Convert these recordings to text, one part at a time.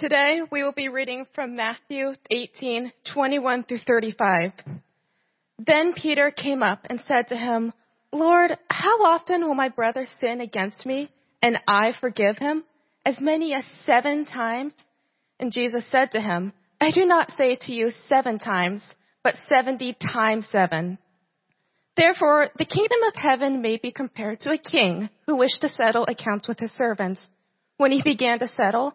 Today we will be reading from Matthew 18, 21 through 35. Then Peter came up and said to him, Lord, how often will my brother sin against me and I forgive him? As many as seven times? And Jesus said to him, I do not say to you seven times, but seventy times seven. Therefore, the kingdom of heaven may be compared to a king who wished to settle accounts with his servants. When he began to settle,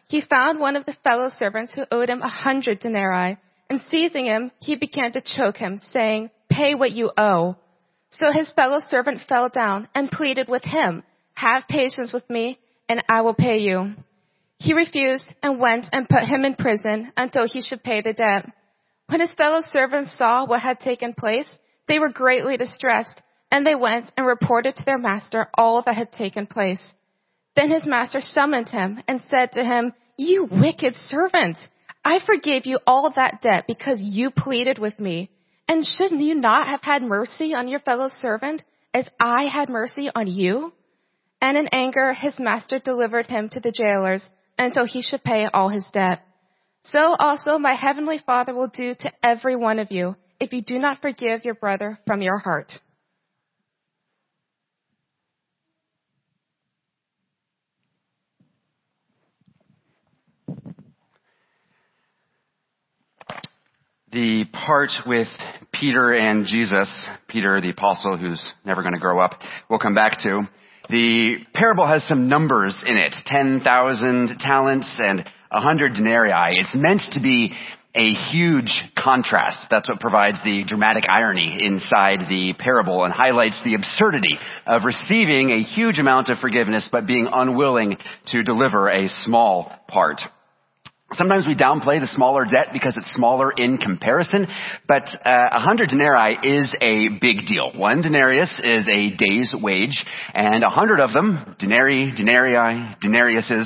he found one of the fellow servants who owed him a hundred denarii, and seizing him, he began to choke him, saying, Pay what you owe. So his fellow servant fell down and pleaded with him, Have patience with me, and I will pay you. He refused and went and put him in prison until he should pay the debt. When his fellow servants saw what had taken place, they were greatly distressed, and they went and reported to their master all that had taken place. Then his master summoned him and said to him, You wicked servant! I forgave you all that debt because you pleaded with me. And shouldn't you not have had mercy on your fellow servant as I had mercy on you? And in anger, his master delivered him to the jailers until he should pay all his debt. So also my heavenly Father will do to every one of you if you do not forgive your brother from your heart. The part with Peter and Jesus, Peter the apostle who's never going to grow up, we'll come back to. The parable has some numbers in it, 10,000 talents and 100 denarii. It's meant to be a huge contrast. That's what provides the dramatic irony inside the parable and highlights the absurdity of receiving a huge amount of forgiveness but being unwilling to deliver a small part. Sometimes we downplay the smaller debt because it's smaller in comparison, but uh, a uh, hundred denarii is a big deal. One denarius is a day's wage, and a hundred of them, denarii, denarii, denariuses,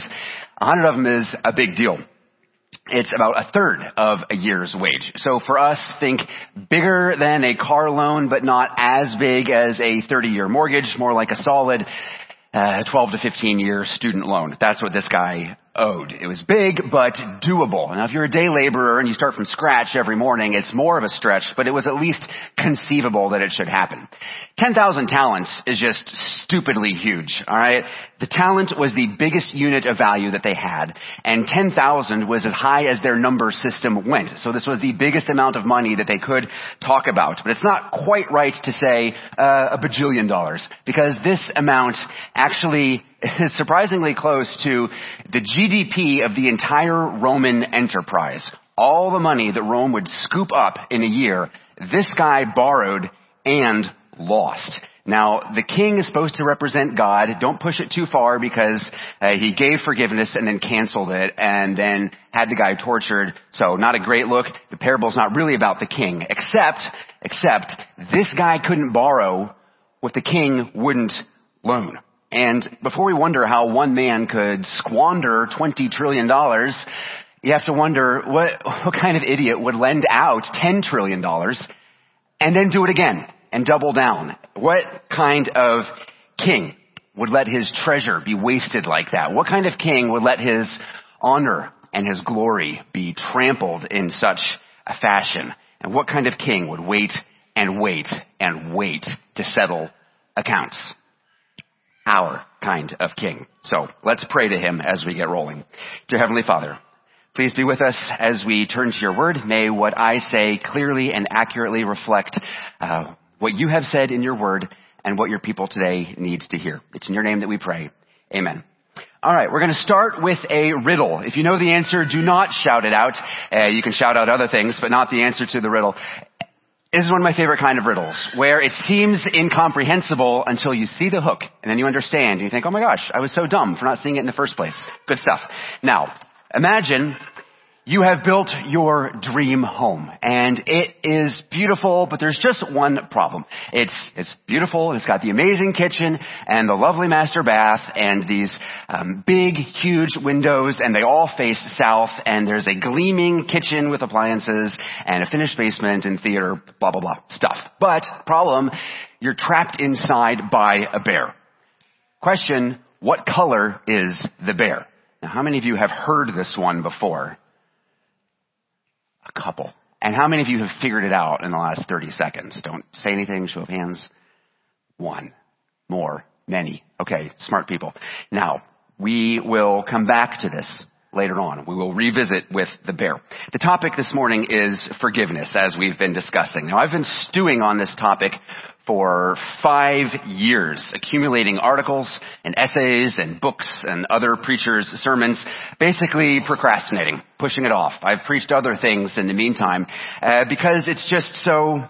a hundred of them is a big deal. It's about a third of a year's wage. So for us, think bigger than a car loan, but not as big as a 30-year mortgage, more like a solid uh, 12 to 15 year student loan. That's what this guy owed. It was big, but doable. Now if you're a day laborer and you start from scratch every morning, it's more of a stretch, but it was at least conceivable that it should happen. 10,000 talents is just stupidly huge, alright? The talent was the biggest unit of value that they had, and 10,000 was as high as their number system went. So this was the biggest amount of money that they could talk about. But it's not quite right to say uh, a bajillion dollars, because this amount actually is surprisingly close to the GDP of the entire Roman enterprise. All the money that Rome would scoop up in a year, this guy borrowed and lost. Now, the king is supposed to represent God. Don't push it too far because uh, he gave forgiveness and then canceled it and then had the guy tortured. So not a great look. The parable's not really about the king, except, except this guy couldn't borrow what the king wouldn't loan. And before we wonder how one man could squander $20 trillion, you have to wonder what, what kind of idiot would lend out $10 trillion and then do it again and double down. What kind of king would let his treasure be wasted like that? What kind of king would let his honor and his glory be trampled in such a fashion? And what kind of king would wait and wait and wait to settle accounts? Our kind of king. So let's pray to him as we get rolling. Dear Heavenly Father, Please be with us as we turn to your word. May what I say clearly and accurately reflect uh, what you have said in your word and what your people today needs to hear. It's in your name that we pray. Amen. All right, we're going to start with a riddle. If you know the answer, do not shout it out. Uh, you can shout out other things, but not the answer to the riddle. This is one of my favorite kind of riddles, where it seems incomprehensible until you see the hook, and then you understand, and you think, oh my gosh, I was so dumb for not seeing it in the first place. Good stuff. Now, imagine You have built your dream home and it is beautiful, but there's just one problem. It's, it's beautiful, it's got the amazing kitchen and the lovely master bath and these um, big, huge windows and they all face south and there's a gleaming kitchen with appliances and a finished basement and theater, blah, blah, blah stuff. But problem, you're trapped inside by a bear. Question, what color is the bear? Now, how many of you have heard this one before? Couple. And how many of you have figured it out in the last 30 seconds? Don't say anything, show of hands. One. More. Many. Okay, smart people. Now, we will come back to this later on. We will revisit with the bear. The topic this morning is forgiveness, as we've been discussing. Now, I've been stewing on this topic for five years, accumulating articles and essays and books and other preachers' sermons, basically procrastinating, pushing it off. I've preached other things in the meantime, uh, because it's just so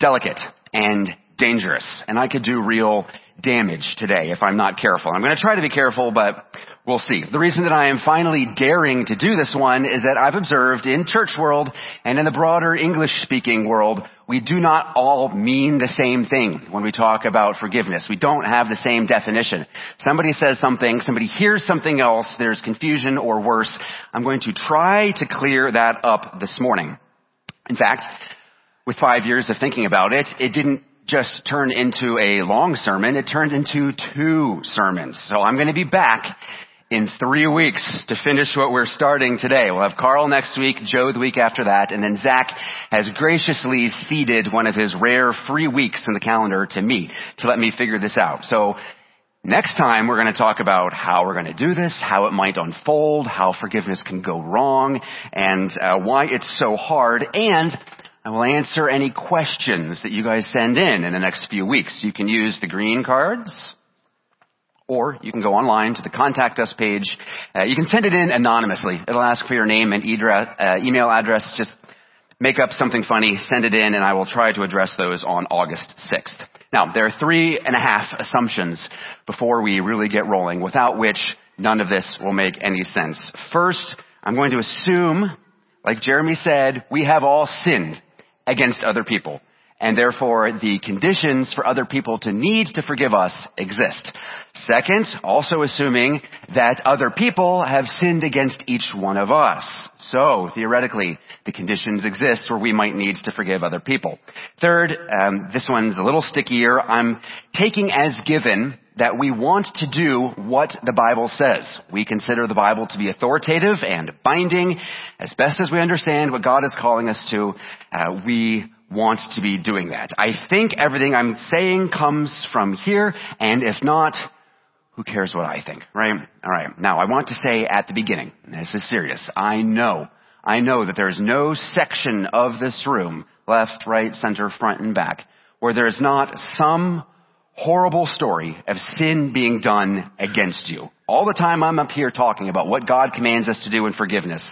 delicate and dangerous, and I could do real damage today if I'm not careful. I'm going to try to be careful, but We'll see. The reason that I am finally daring to do this one is that I've observed in church world and in the broader English speaking world, we do not all mean the same thing when we talk about forgiveness. We don't have the same definition. Somebody says something, somebody hears something else, there's confusion or worse. I'm going to try to clear that up this morning. In fact, with five years of thinking about it, it didn't just turn into a long sermon, it turned into two sermons. So I'm going to be back in three weeks to finish what we're starting today. We'll have Carl next week, Joe the week after that, and then Zach has graciously ceded one of his rare free weeks in the calendar to me to let me figure this out. So next time we're going to talk about how we're going to do this, how it might unfold, how forgiveness can go wrong, and uh, why it's so hard, and I will answer any questions that you guys send in in the next few weeks. You can use the green cards or you can go online to the contact us page. Uh, you can send it in anonymously. It'll ask for your name and uh, email address. Just make up something funny, send it in, and I will try to address those on August 6th. Now, there are three and a half assumptions before we really get rolling, without which none of this will make any sense. First, I'm going to assume, like Jeremy said, we have all sinned against other people and therefore the conditions for other people to need to forgive us exist. Second, also assuming that other people have sinned against each one of us. So, theoretically, the conditions exist where we might need to forgive other people. Third, um, this one's a little stickier. I'm taking as given that we want to do what the Bible says. We consider the Bible to be authoritative and binding. As best as we understand what God is calling us to, uh, we want to be doing that. I think everything I'm saying comes from here, and if not, who cares what I think, right? Alright, now I want to say at the beginning, this is serious, I know, I know that there's no section of this room, left, right, center, front, and back, where there's not some horrible story of sin being done against you. All the time I'm up here talking about what God commands us to do in forgiveness.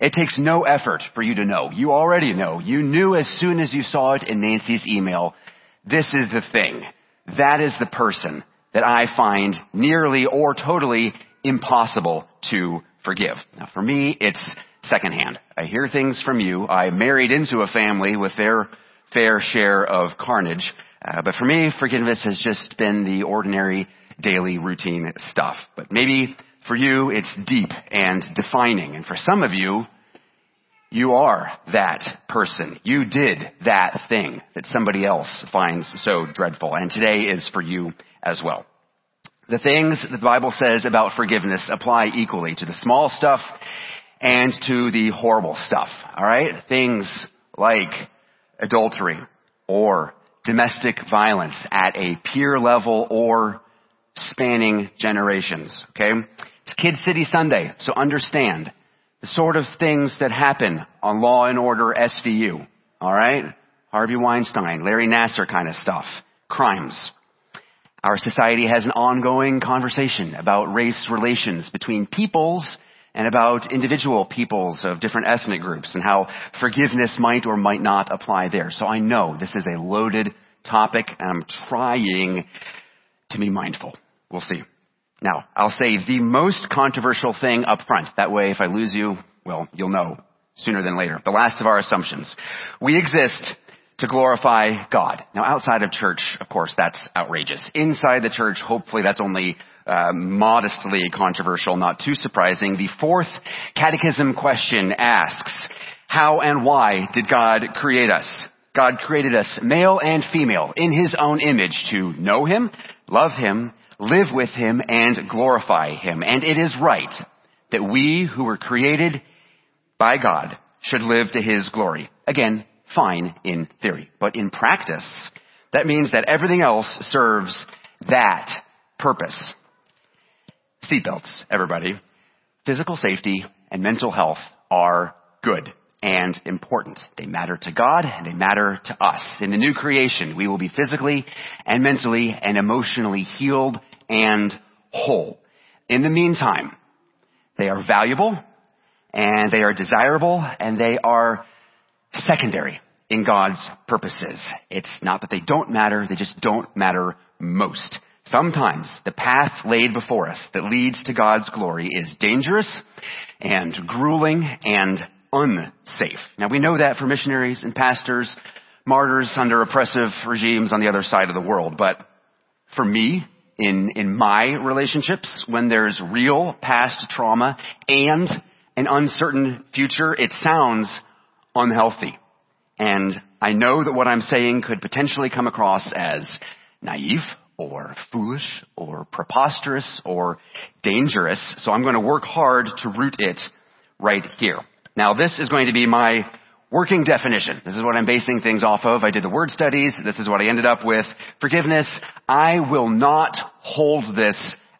It takes no effort for you to know. You already know. You knew as soon as you saw it in Nancy's email. This is the thing. That is the person that I find nearly or totally impossible to forgive. Now for me, it's secondhand. I hear things from you. I married into a family with their fair share of carnage. Uh, but for me, forgiveness has just been the ordinary daily routine stuff. But maybe for you, it's deep and defining. And for some of you, you are that person. You did that thing that somebody else finds so dreadful. And today is for you as well. The things the Bible says about forgiveness apply equally to the small stuff and to the horrible stuff. Alright? Things like adultery or domestic violence at a peer level or spanning generations. Okay? It's Kid City Sunday, so understand the sort of things that happen on Law and Order SVU. Alright? Harvey Weinstein, Larry Nassar kind of stuff. Crimes. Our society has an ongoing conversation about race relations between peoples and about individual peoples of different ethnic groups and how forgiveness might or might not apply there. So I know this is a loaded topic and I'm trying to be mindful. We'll see. Now, I'll say the most controversial thing up front. That way, if I lose you, Well, you'll know sooner than later. The last of our assumptions. We exist to glorify God. Now outside of church, of course, that's outrageous. Inside the church, hopefully that's only uh, modestly controversial, not too surprising. The fourth catechism question asks, how and why did God create us? God created us male and female in his own image to know him, love him, live with him, and glorify him. And it is right that we who were created by God should live to his glory. Again, fine in theory. But in practice, that means that everything else serves that purpose. Seatbelts, everybody. Physical safety and mental health are good and important. They matter to God and they matter to us. In the new creation, we will be physically and mentally and emotionally healed and whole. In the meantime, they are valuable and they are desirable and they are secondary in God's purposes. It's not that they don't matter, they just don't matter most. Sometimes the path laid before us that leads to God's glory is dangerous and grueling and unsafe. Now we know that for missionaries and pastors, martyrs under oppressive regimes on the other side of the world, but for me, in, in my relationships, when there's real past trauma and an uncertain future, it sounds unhealthy. And I know that what I'm saying could potentially come across as naive or foolish or preposterous or dangerous. So I'm going to work hard to root it right here. Now this is going to be my working definition. This is what I'm basing things off of. I did the word studies. This is what I ended up with. Forgiveness. I will not hold this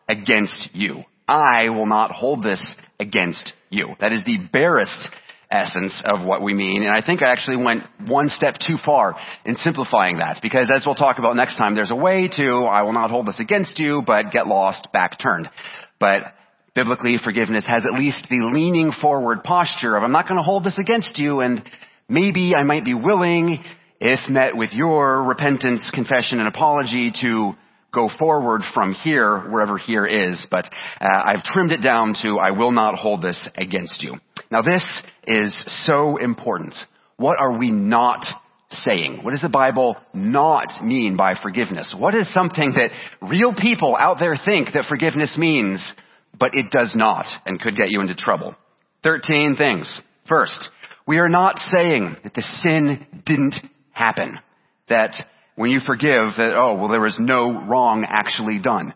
against you. I will not hold this against you. That is the barest essence of what we mean. And I think I actually went one step too far in simplifying that because as we'll talk about next time, there's a way to, I will not hold this against you, but get lost, back turned. But biblically, forgiveness has at least the leaning forward posture of, I'm not going to hold this against you and maybe I might be willing, if met with your repentance, confession, and apology to go forward from here, wherever here is, but uh, I've trimmed it down to I will not hold this against you. Now this is so important. What are we not saying? What does the Bible not mean by forgiveness? What is something that real people out there think that forgiveness means, but it does not and could get you into trouble? Thirteen things. First, we are not saying that the sin didn't happen. That when you forgive that, oh, well, there was no wrong actually done.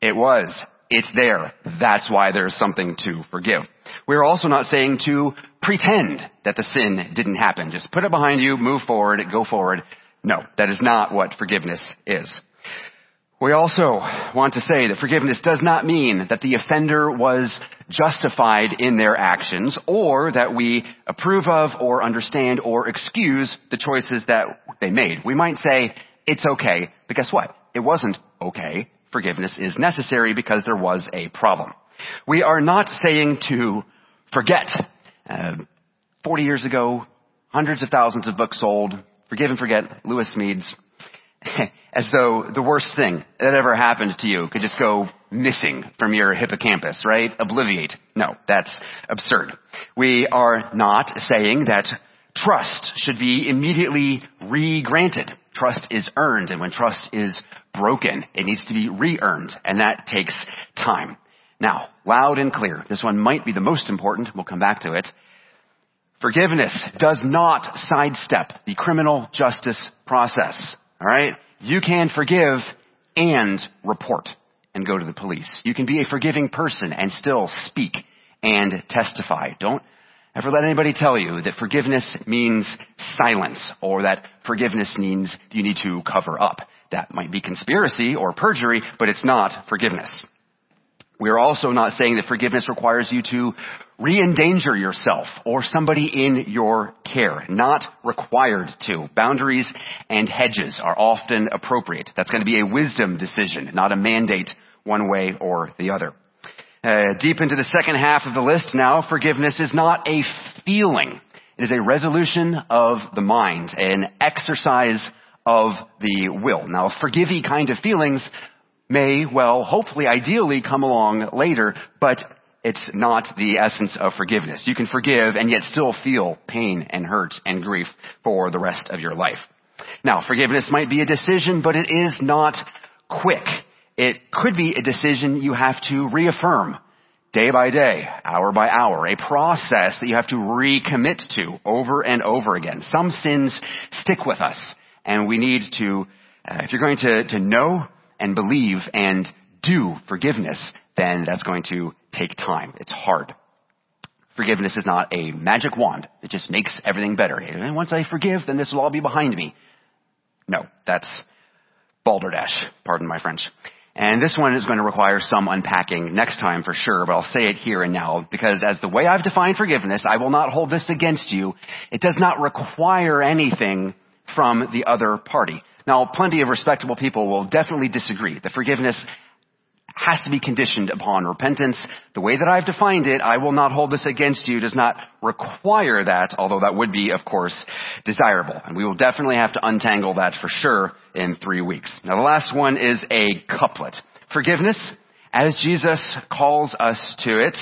It was. It's there. That's why there's something to forgive. We're also not saying to pretend that the sin didn't happen. Just put it behind you, move forward, go forward. No, that is not what forgiveness is. We also want to say that forgiveness does not mean that the offender was justified in their actions or that we approve of or understand or excuse the choices that they made. We might say it's okay, but guess what? It wasn't okay. Forgiveness is necessary because there was a problem. We are not saying to forget. Uh, 40 years ago, hundreds of thousands of books sold. Forgive and forget, Lewis Smedes. As though the worst thing that ever happened to you could just go missing from your hippocampus, right? Obliviate. No, that's absurd. We are not saying that trust should be immediately re-granted. Trust is earned, and when trust is broken, it needs to be re-earned, and that takes time. Now, loud and clear. This one might be the most important. We'll come back to it. Forgiveness does not sidestep the criminal justice process. Alright? You can forgive and report and go to the police. You can be a forgiving person and still speak and testify. Don't ever let anybody tell you that forgiveness means silence or that forgiveness means you need to cover up. That might be conspiracy or perjury, but it's not forgiveness. We are also not saying that forgiveness requires you to re-endanger yourself or somebody in your care. Not required to. Boundaries and hedges are often appropriate. That's going to be a wisdom decision, not a mandate one way or the other. Uh, deep into the second half of the list now, forgiveness is not a feeling. It is a resolution of the mind, an exercise of the will. Now, forgivey kind of feelings may, well, hopefully, ideally come along later, but it's not the essence of forgiveness. You can forgive and yet still feel pain and hurt and grief for the rest of your life. Now, forgiveness might be a decision, but it is not quick. It could be a decision you have to reaffirm day by day, hour by hour, a process that you have to recommit to over and over again. Some sins stick with us, and we need to, uh, if you're going to, to know and believe and do forgiveness, then that's going to take time. It's hard. Forgiveness is not a magic wand that just makes everything better. And once I forgive, then this will all be behind me. No, that's balderdash. Pardon my French. And this one is going to require some unpacking next time for sure, but I'll say it here and now because as the way I've defined forgiveness, I will not hold this against you. It does not require anything from the other party. Now, plenty of respectable people will definitely disagree. The forgiveness has to be conditioned upon repentance. The way that I've defined it, I will not hold this against you, does not require that, although that would be, of course, desirable. And we will definitely have to untangle that for sure in three weeks. Now the last one is a couplet. Forgiveness, as Jesus calls us to it,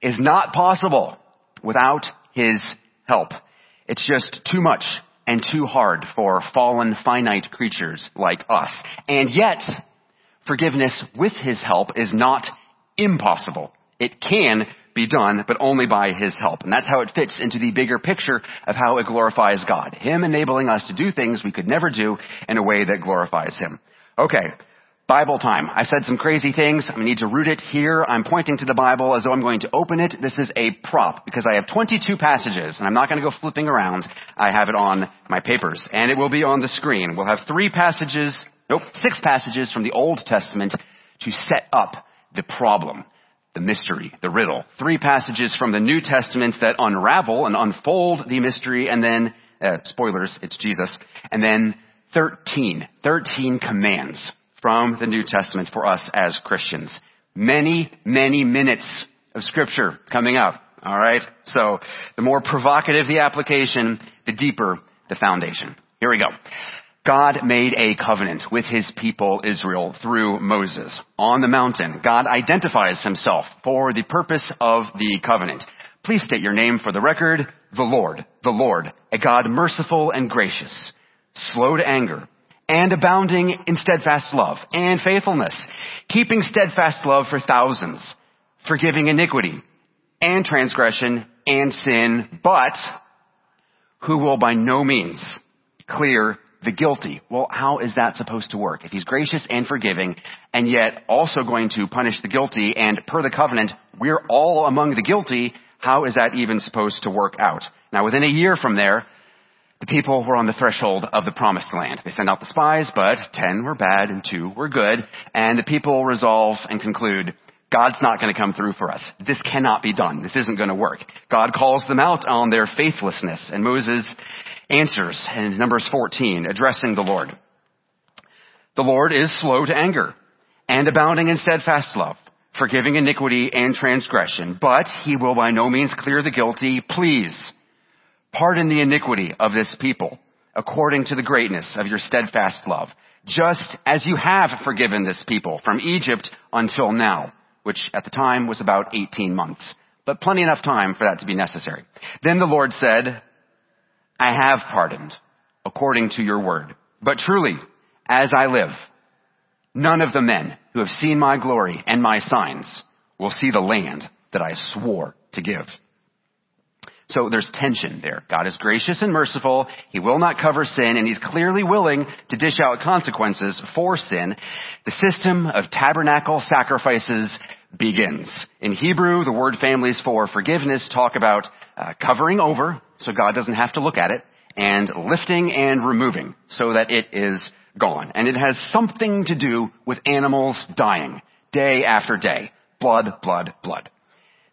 is not possible without His help. It's just too much and too hard for fallen finite creatures like us. And yet, forgiveness with His help is not impossible. It can be done, but only by His help. And that's how it fits into the bigger picture of how it glorifies God. Him enabling us to do things we could never do in a way that glorifies Him. Okay. Bible time. I said some crazy things. I need to root it here. I'm pointing to the Bible as though I'm going to open it. This is a prop because I have 22 passages and I'm not going to go flipping around. I have it on my papers and it will be on the screen. We'll have three passages Nope, six passages from the Old Testament to set up the problem, the mystery, the riddle. Three passages from the New Testament that unravel and unfold the mystery, and then, uh, spoilers, it's Jesus, and then 13, 13 commands from the New Testament for us as Christians. Many, many minutes of scripture coming up. Alright? So, the more provocative the application, the deeper the foundation. Here we go. God made a covenant with his people Israel through Moses. On the mountain, God identifies himself for the purpose of the covenant. Please state your name for the record. The Lord, the Lord, a God merciful and gracious, slow to anger, and abounding in steadfast love and faithfulness, keeping steadfast love for thousands, forgiving iniquity and transgression and sin, but who will by no means clear the guilty. Well, how is that supposed to work? If he's gracious and forgiving and yet also going to punish the guilty and per the covenant, we're all among the guilty, how is that even supposed to work out? Now within a year from there, the people were on the threshold of the promised land. They sent out the spies, but ten were bad and two were good, and the people resolve and conclude, God's not going to come through for us. This cannot be done. This isn't going to work. God calls them out on their faithlessness, and Moses answers in Numbers 14, addressing the Lord. The Lord is slow to anger and abounding in steadfast love, forgiving iniquity and transgression, but he will by no means clear the guilty. Please pardon the iniquity of this people according to the greatness of your steadfast love, just as you have forgiven this people from Egypt until now, which at the time was about 18 months, but plenty enough time for that to be necessary. Then the Lord said, I have pardoned according to your word. But truly, as I live, none of the men who have seen my glory and my signs will see the land that I swore to give. So there's tension there. God is gracious and merciful. He will not cover sin and he's clearly willing to dish out consequences for sin. The system of tabernacle sacrifices begins. In Hebrew, the word families for forgiveness talk about uh, covering over, so God doesn't have to look at it, and lifting and removing, so that it is gone. And it has something to do with animals dying, day after day. Blood, blood, blood.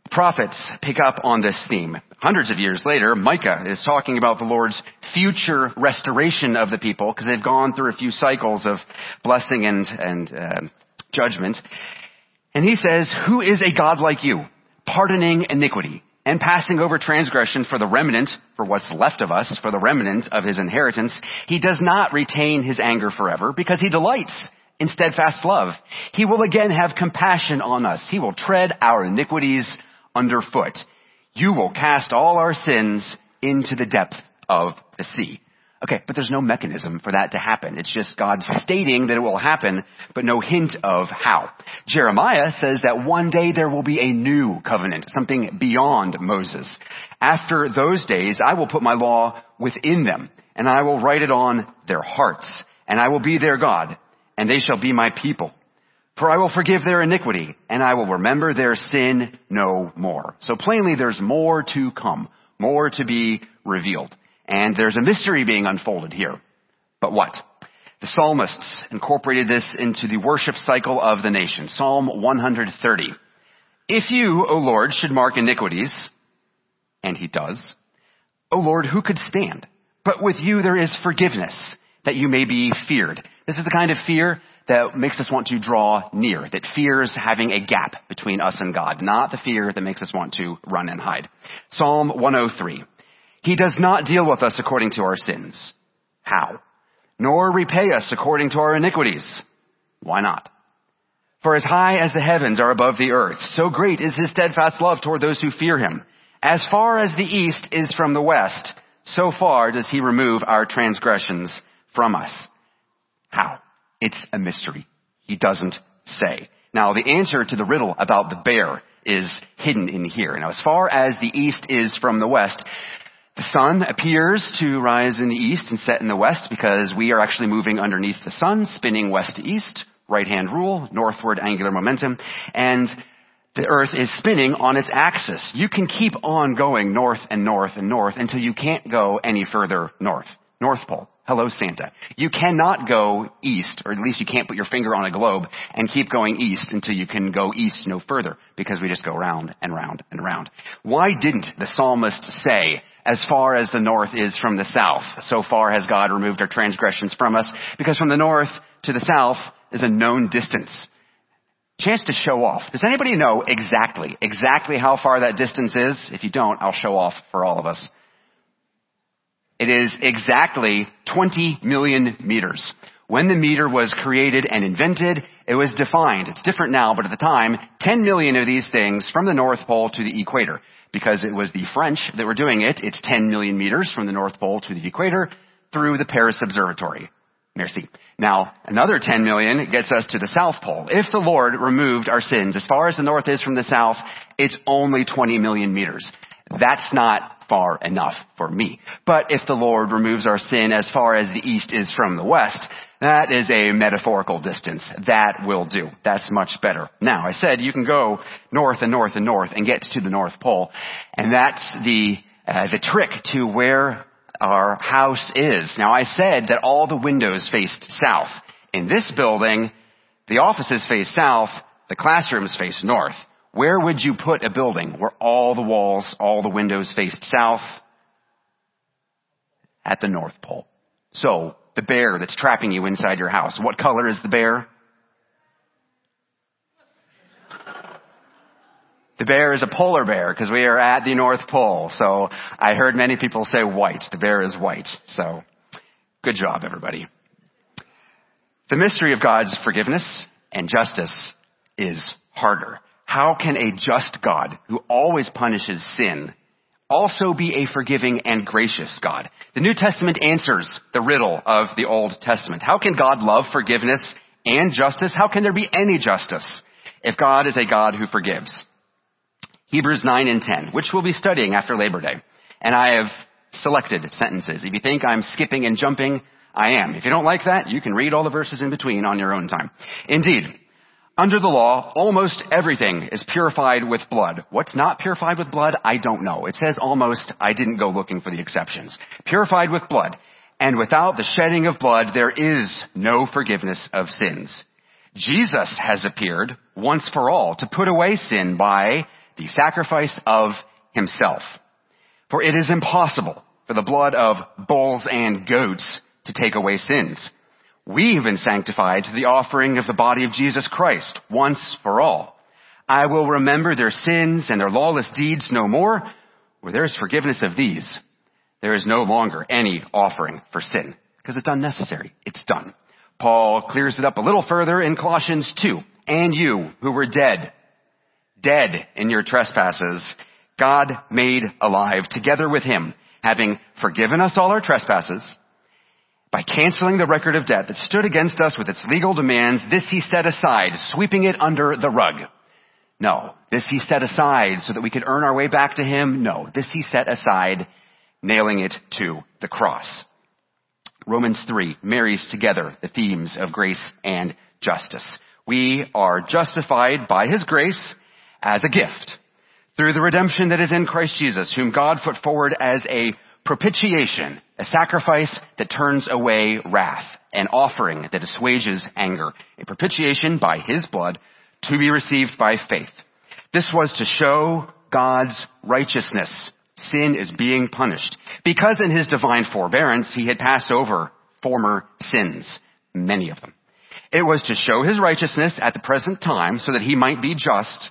The prophets pick up on this theme. Hundreds of years later, Micah is talking about the Lord's future restoration of the people, because they've gone through a few cycles of blessing and, and uh, judgment. And he says, Who is a God like you, pardoning iniquity, and passing over transgression for the remnant, for what's left of us, for the remnant of his inheritance, he does not retain his anger forever because he delights in steadfast love. He will again have compassion on us. He will tread our iniquities underfoot. You will cast all our sins into the depth of the sea. Okay, but there's no mechanism for that to happen. It's just God stating that it will happen, but no hint of how. Jeremiah says that one day there will be a new covenant, something beyond Moses. After those days, I will put my law within them, and I will write it on their hearts, and I will be their God, and they shall be my people. For I will forgive their iniquity, and I will remember their sin no more. So plainly there's more to come, more to be revealed. And there's a mystery being unfolded here. But what? The psalmists incorporated this into the worship cycle of the nation. Psalm 130. If you, O Lord, should mark iniquities, and he does, O Lord, who could stand? But with you there is forgiveness, that you may be feared. This is the kind of fear that makes us want to draw near, that fears having a gap between us and God, not the fear that makes us want to run and hide. Psalm 103. He does not deal with us according to our sins. How? Nor repay us according to our iniquities. Why not? For as high as the heavens are above the earth, so great is his steadfast love toward those who fear him. As far as the east is from the west, so far does he remove our transgressions from us. How? It's a mystery. He doesn't say. Now the answer to the riddle about the bear is hidden in here. Now as far as the east is from the west, the sun appears to rise in the east and set in the west because we are actually moving underneath the sun, spinning west to east, right hand rule, northward angular momentum, and the earth is spinning on its axis. You can keep on going north and north and north until you can't go any further north. North Pole. Hello, Santa. You cannot go east, or at least you can't put your finger on a globe and keep going east until you can go east no further, because we just go round and round and round. Why didn't the psalmist say, as far as the north is from the south. So far has God removed our transgressions from us, because from the north to the south is a known distance. Chance to show off. Does anybody know exactly, exactly how far that distance is? If you don't, I'll show off for all of us. It is exactly 20 million meters. When the meter was created and invented, it was defined. It's different now, but at the time, 10 million of these things from the North Pole to the equator because it was the French that were doing it. It's 10 million meters from the North Pole to the equator through the Paris Observatory. Merci. Now, another 10 million gets us to the South Pole. If the Lord removed our sins as far as the North is from the South, it's only 20 million meters. That's not far enough for me. But if the Lord removes our sin as far as the East is from the West, that is a metaphorical distance. That will do. That's much better. Now, I said you can go north and north and north and get to the North Pole. And that's the, uh, the trick to where our house is. Now, I said that all the windows faced south. In this building, the offices face south, the classrooms face north. Where would you put a building where all the walls, all the windows faced south? At the North Pole. So, the bear that's trapping you inside your house. What color is the bear? The bear is a polar bear because we are at the North Pole. So I heard many people say white. The bear is white. So good job, everybody. The mystery of God's forgiveness and justice is harder. How can a just God who always punishes sin also be a forgiving and gracious God. The New Testament answers the riddle of the Old Testament. How can God love forgiveness and justice? How can there be any justice if God is a God who forgives? Hebrews 9 and 10, which we'll be studying after Labor Day. And I have selected sentences. If you think I'm skipping and jumping, I am. If you don't like that, you can read all the verses in between on your own time. Indeed, under the law, almost everything is purified with blood. What's not purified with blood, I don't know. It says almost, I didn't go looking for the exceptions. Purified with blood. And without the shedding of blood, there is no forgiveness of sins. Jesus has appeared once for all to put away sin by the sacrifice of himself. For it is impossible for the blood of bulls and goats to take away sins. We have been sanctified to the offering of the body of Jesus Christ once for all. I will remember their sins and their lawless deeds no more. Where there is forgiveness of these, there is no longer any offering for sin because it's unnecessary. It's done. Paul clears it up a little further in Colossians 2. And you who were dead, dead in your trespasses, God made alive together with him, having forgiven us all our trespasses, by canceling the record of debt that stood against us with its legal demands, this he set aside, sweeping it under the rug. No. This he set aside so that we could earn our way back to him? No. This he set aside, nailing it to the cross. Romans 3 marries together the themes of grace and justice. We are justified by his grace as a gift through the redemption that is in Christ Jesus, whom God put forward as a propitiation, a sacrifice that turns away wrath, an offering that assuages anger, a propitiation by his blood to be received by faith. This was to show God's righteousness. Sin is being punished. Because in his divine forbearance, he had passed over former sins, many of them. It was to show his righteousness at the present time so that he might be just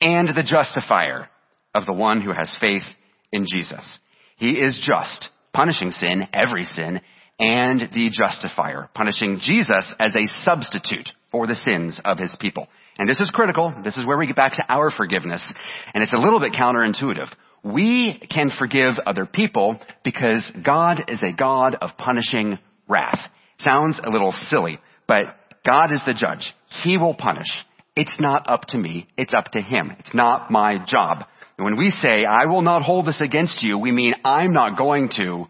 and the justifier of the one who has faith in Jesus. He is just, punishing sin, every sin, and the justifier, punishing Jesus as a substitute for the sins of his people. And this is critical. This is where we get back to our forgiveness. And it's a little bit counterintuitive. We can forgive other people because God is a God of punishing wrath. Sounds a little silly, but God is the judge. He will punish. It's not up to me. It's up to Him. It's not my job. And when we say, I will not hold this against you, we mean I'm not going to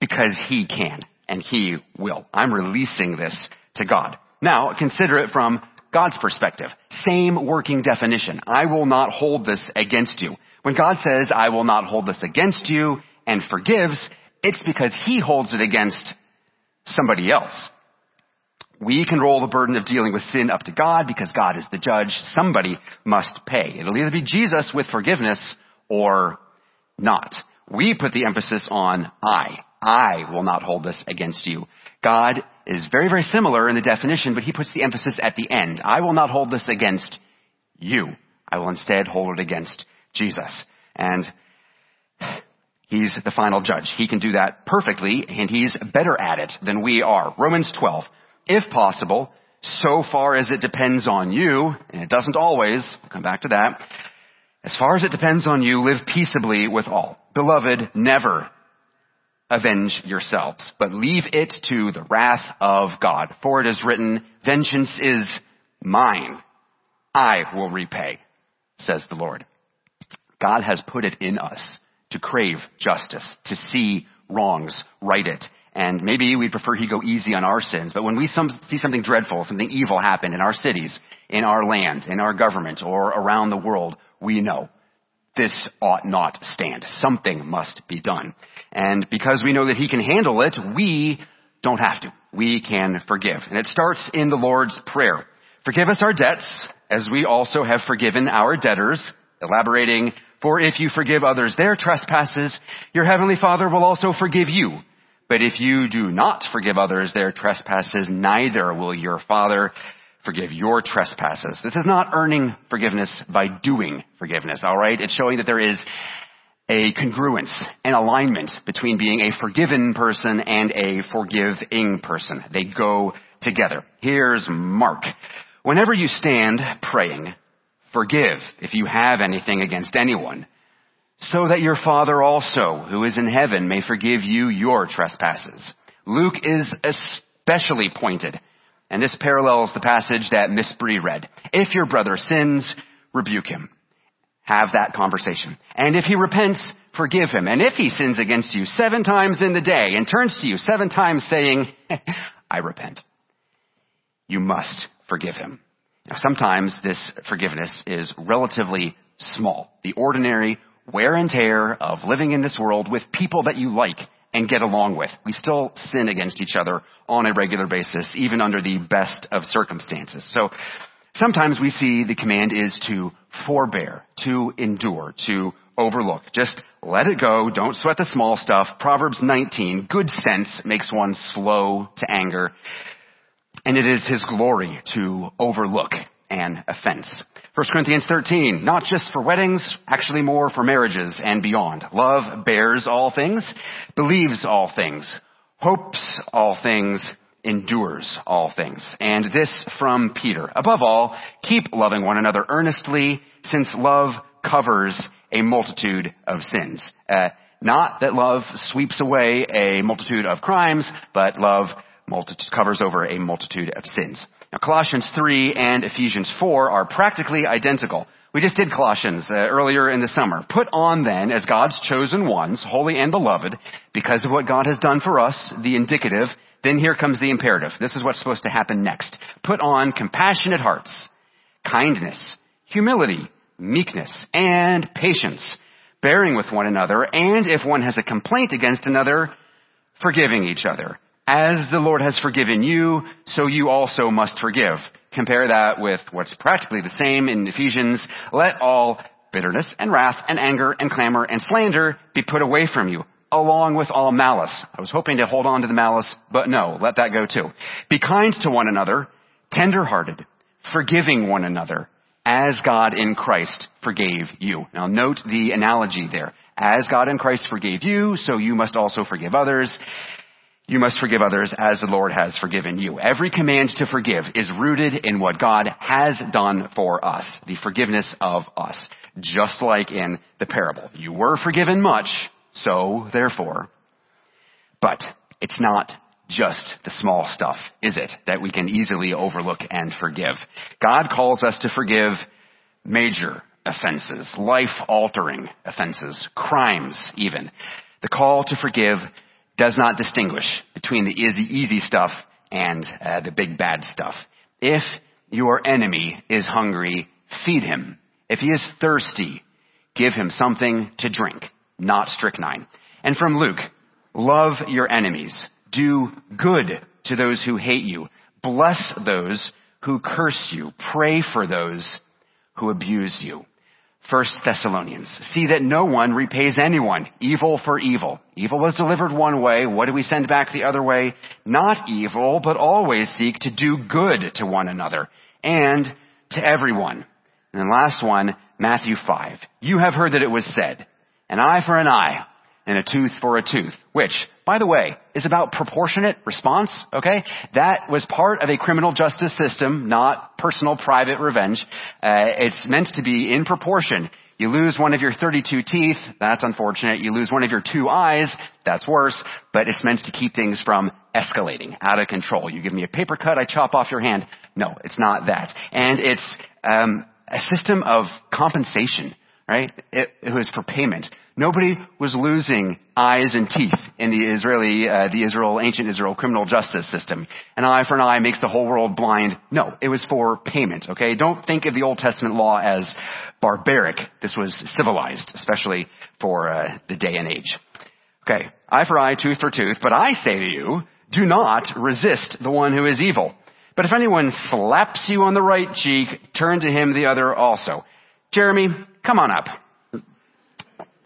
because He can and He will. I'm releasing this to God. Now, consider it from God's perspective. Same working definition. I will not hold this against you. When God says, I will not hold this against you and forgives, it's because He holds it against somebody else. We can roll the burden of dealing with sin up to God because God is the judge. Somebody must pay. It'll either be Jesus with forgiveness or not. We put the emphasis on I. I will not hold this against you. God is very, very similar in the definition, but he puts the emphasis at the end. I will not hold this against you. I will instead hold it against Jesus. And he's the final judge. He can do that perfectly, and he's better at it than we are. Romans 12. If possible, so far as it depends on you, and it doesn't always, I'll come back to that, as far as it depends on you, live peaceably with all. Beloved, never avenge yourselves, but leave it to the wrath of God. For it is written, vengeance is mine. I will repay, says the Lord. God has put it in us to crave justice, to see wrongs, right it. And maybe we prefer he go easy on our sins, but when we some, see something dreadful, something evil happen in our cities, in our land, in our government, or around the world, we know this ought not stand. Something must be done. And because we know that he can handle it, we don't have to. We can forgive. And it starts in the Lord's Prayer. Forgive us our debts, as we also have forgiven our debtors, elaborating, for if you forgive others their trespasses, your heavenly Father will also forgive you. But if you do not forgive others their trespasses, neither will your Father forgive your trespasses. This is not earning forgiveness by doing forgiveness, alright? It's showing that there is a congruence, an alignment between being a forgiven person and a forgiving person. They go together. Here's Mark. Whenever you stand praying, forgive if you have anything against anyone, so that your Father also, who is in heaven, may forgive you your trespasses. Luke is especially pointed and this parallels the passage that Miss Bree read. If your brother sins, rebuke him. Have that conversation. And if he repents, forgive him. And if he sins against you seven times in the day and turns to you seven times saying, I repent, you must forgive him. Now sometimes this forgiveness is relatively small. The ordinary wear and tear of living in this world with people that you like and get along with. We still sin against each other on a regular basis, even under the best of circumstances. So sometimes we see the command is to forbear, to endure, to overlook. Just let it go. Don't sweat the small stuff. Proverbs 19, good sense makes one slow to anger. And it is his glory to overlook an offense. 1 Corinthians 13, not just for weddings, actually more for marriages and beyond. Love bears all things, believes all things, hopes all things, endures all things. And this from Peter. Above all, keep loving one another earnestly, since love covers a multitude of sins. Uh, not that love sweeps away a multitude of crimes, but love covers over a multitude of sins. Now Colossians 3 and Ephesians 4 are practically identical. We just did Colossians uh, earlier in the summer. Put on then as God's chosen ones, holy and beloved, because of what God has done for us, the indicative, then here comes the imperative. This is what's supposed to happen next. Put on compassionate hearts, kindness, humility, meekness, and patience, bearing with one another, and if one has a complaint against another, forgiving each other. As the Lord has forgiven you, so you also must forgive. Compare that with what's practically the same in Ephesians. Let all bitterness and wrath and anger and clamor and slander be put away from you, along with all malice. I was hoping to hold on to the malice, but no, let that go too. Be kind to one another, tender-hearted, forgiving one another, as God in Christ forgave you. Now note the analogy there. As God in Christ forgave you, so you must also forgive others. You must forgive others as the Lord has forgiven you. Every command to forgive is rooted in what God has done for us, the forgiveness of us. Just like in the parable. You were forgiven much, so therefore. But it's not just the small stuff, is it, that we can easily overlook and forgive. God calls us to forgive major offenses, life-altering offenses, crimes even. The call to forgive does not distinguish between the easy, easy stuff and uh, the big bad stuff. If your enemy is hungry, feed him. If he is thirsty, give him something to drink, not strychnine. And from Luke, love your enemies. Do good to those who hate you. Bless those who curse you. Pray for those who abuse you. First Thessalonians. See that no one repays anyone evil for evil. Evil was delivered one way. What do we send back the other way? Not evil, but always seek to do good to one another and to everyone. And last one, Matthew 5. You have heard that it was said, an eye for an eye and a tooth for a tooth, which, by the way, is about proportionate response, okay? That was part of a criminal justice system, not personal private revenge. Uh, it's meant to be in proportion. You lose one of your 32 teeth, that's unfortunate. You lose one of your two eyes, that's worse, but it's meant to keep things from escalating, out of control. You give me a paper cut, I chop off your hand. No, it's not that. And it's um, a system of compensation, right? It, it was for payment. Nobody was losing eyes and teeth in the Israeli, uh, the Israel, ancient Israel criminal justice system. An eye for an eye makes the whole world blind. No, it was for payment, okay? Don't think of the Old Testament law as barbaric. This was civilized, especially for uh, the day and age. Okay, eye for eye, tooth for tooth, but I say to you, do not resist the one who is evil. But if anyone slaps you on the right cheek, turn to him the other also. Jeremy, come on up.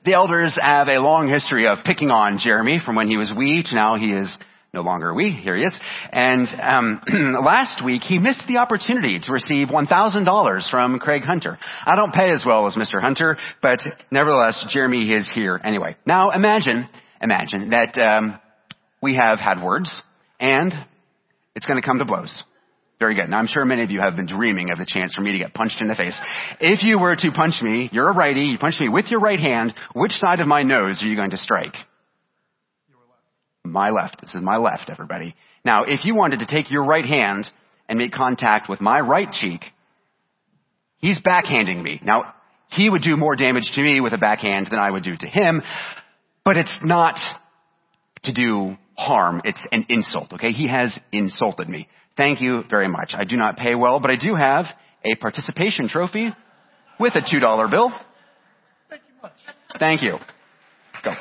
The elders have a long history of picking on Jeremy from when he was wee to now he is no longer wee. Here he is. And um, last week he missed the opportunity to receive $1,000 from Craig Hunter. I don't pay as well as Mr. Hunter, but nevertheless, Jeremy is here anyway. Now imagine, imagine that um, we have had words and it's going to come to blows. Very good. Now I'm sure many of you have been dreaming of the chance for me to get punched in the face. If you were to punch me, you're a righty, you punch me with your right hand, which side of my nose are you going to strike? My left. This is my left, everybody. Now, if you wanted to take your right hand and make contact with my right cheek, he's backhanding me. Now, he would do more damage to me with a backhand than I would do to him, but it's not to do harm. It's an insult, okay? He has insulted me. Thank you very much. I do not pay well, but I do have a participation trophy with a $2 bill. Thank you much. Thank you. Go.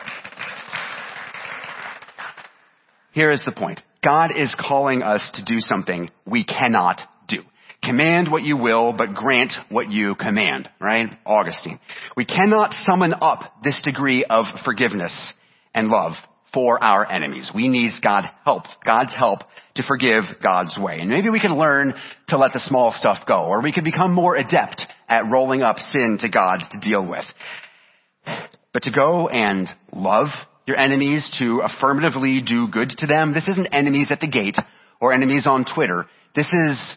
Here is the point. God is calling us to do something we cannot do. Command what you will, but grant what you command, right? Augustine. We cannot summon up this degree of forgiveness and love for our enemies. We need God help, God's help to forgive God's way. And maybe we can learn to let the small stuff go, or we can become more adept at rolling up sin to God to deal with. But to go and love your enemies to affirmatively do good to them. This isn't enemies at the gate or enemies on Twitter. This is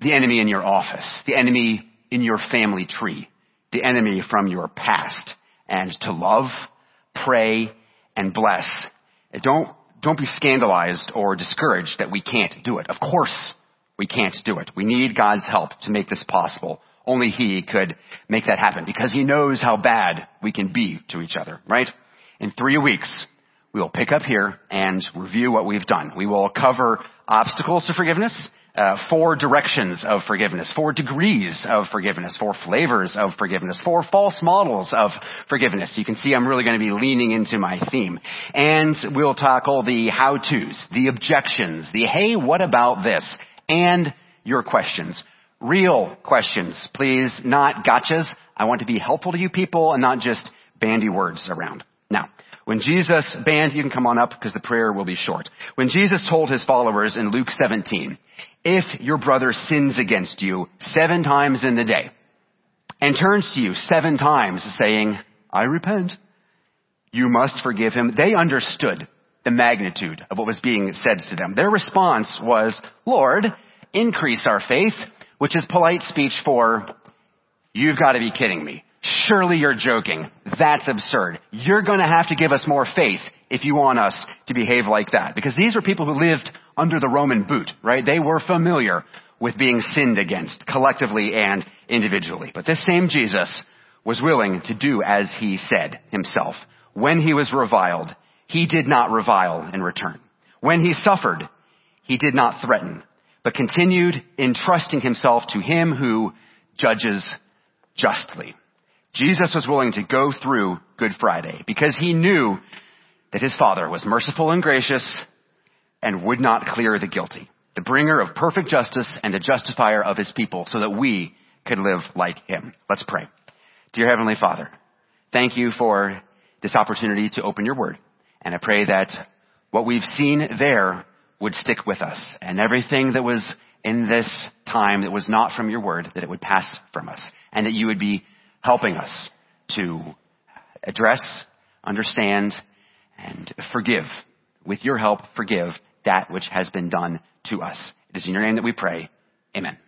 the enemy in your office, the enemy in your family tree, the enemy from your past. And to love, pray, and bless. Don't, don't be scandalized or discouraged that we can't do it. Of course we can't do it. We need God's help to make this possible. Only He could make that happen because He knows how bad we can be to each other, right? In three weeks, we will pick up here and review what we've done. We will cover obstacles to forgiveness, uh, four directions of forgiveness, four degrees of forgiveness, four flavors of forgiveness, four false models of forgiveness. You can see I'm really going to be leaning into my theme. And we'll tackle the how-tos, the objections, the hey, what about this? and your questions. Real questions, please, not gotchas. I want to be helpful to you people and not just bandy words around. Now, when Jesus, band, you can come on up because the prayer will be short. When Jesus told his followers in Luke 17, if your brother sins against you seven times in the day and turns to you seven times saying, I repent, you must forgive him. They understood the magnitude of what was being said to them. Their response was, Lord, increase our faith, which is polite speech for, you've got to be kidding me. Surely you're joking. That's absurd. You're going to have to give us more faith if you want us to behave like that. Because these were people who lived under the Roman boot, right? They were familiar with being sinned against collectively and individually. But this same Jesus was willing to do as he said himself. When he was reviled, he did not revile in return. When he suffered, he did not threaten, but continued entrusting himself to him who judges justly. Jesus was willing to go through Good Friday because he knew that his Father was merciful and gracious and would not clear the guilty, the bringer of perfect justice and the justifier of his people so that we could live like him. Let's pray. Dear Heavenly Father, thank you for this opportunity to open your word. And I pray that what we've seen there would stick with us and everything that was in this time that was not from your word, that it would pass from us and that you would be helping us to address, understand, and forgive. With your help, forgive that which has been done to us. It is in your name that we pray. Amen.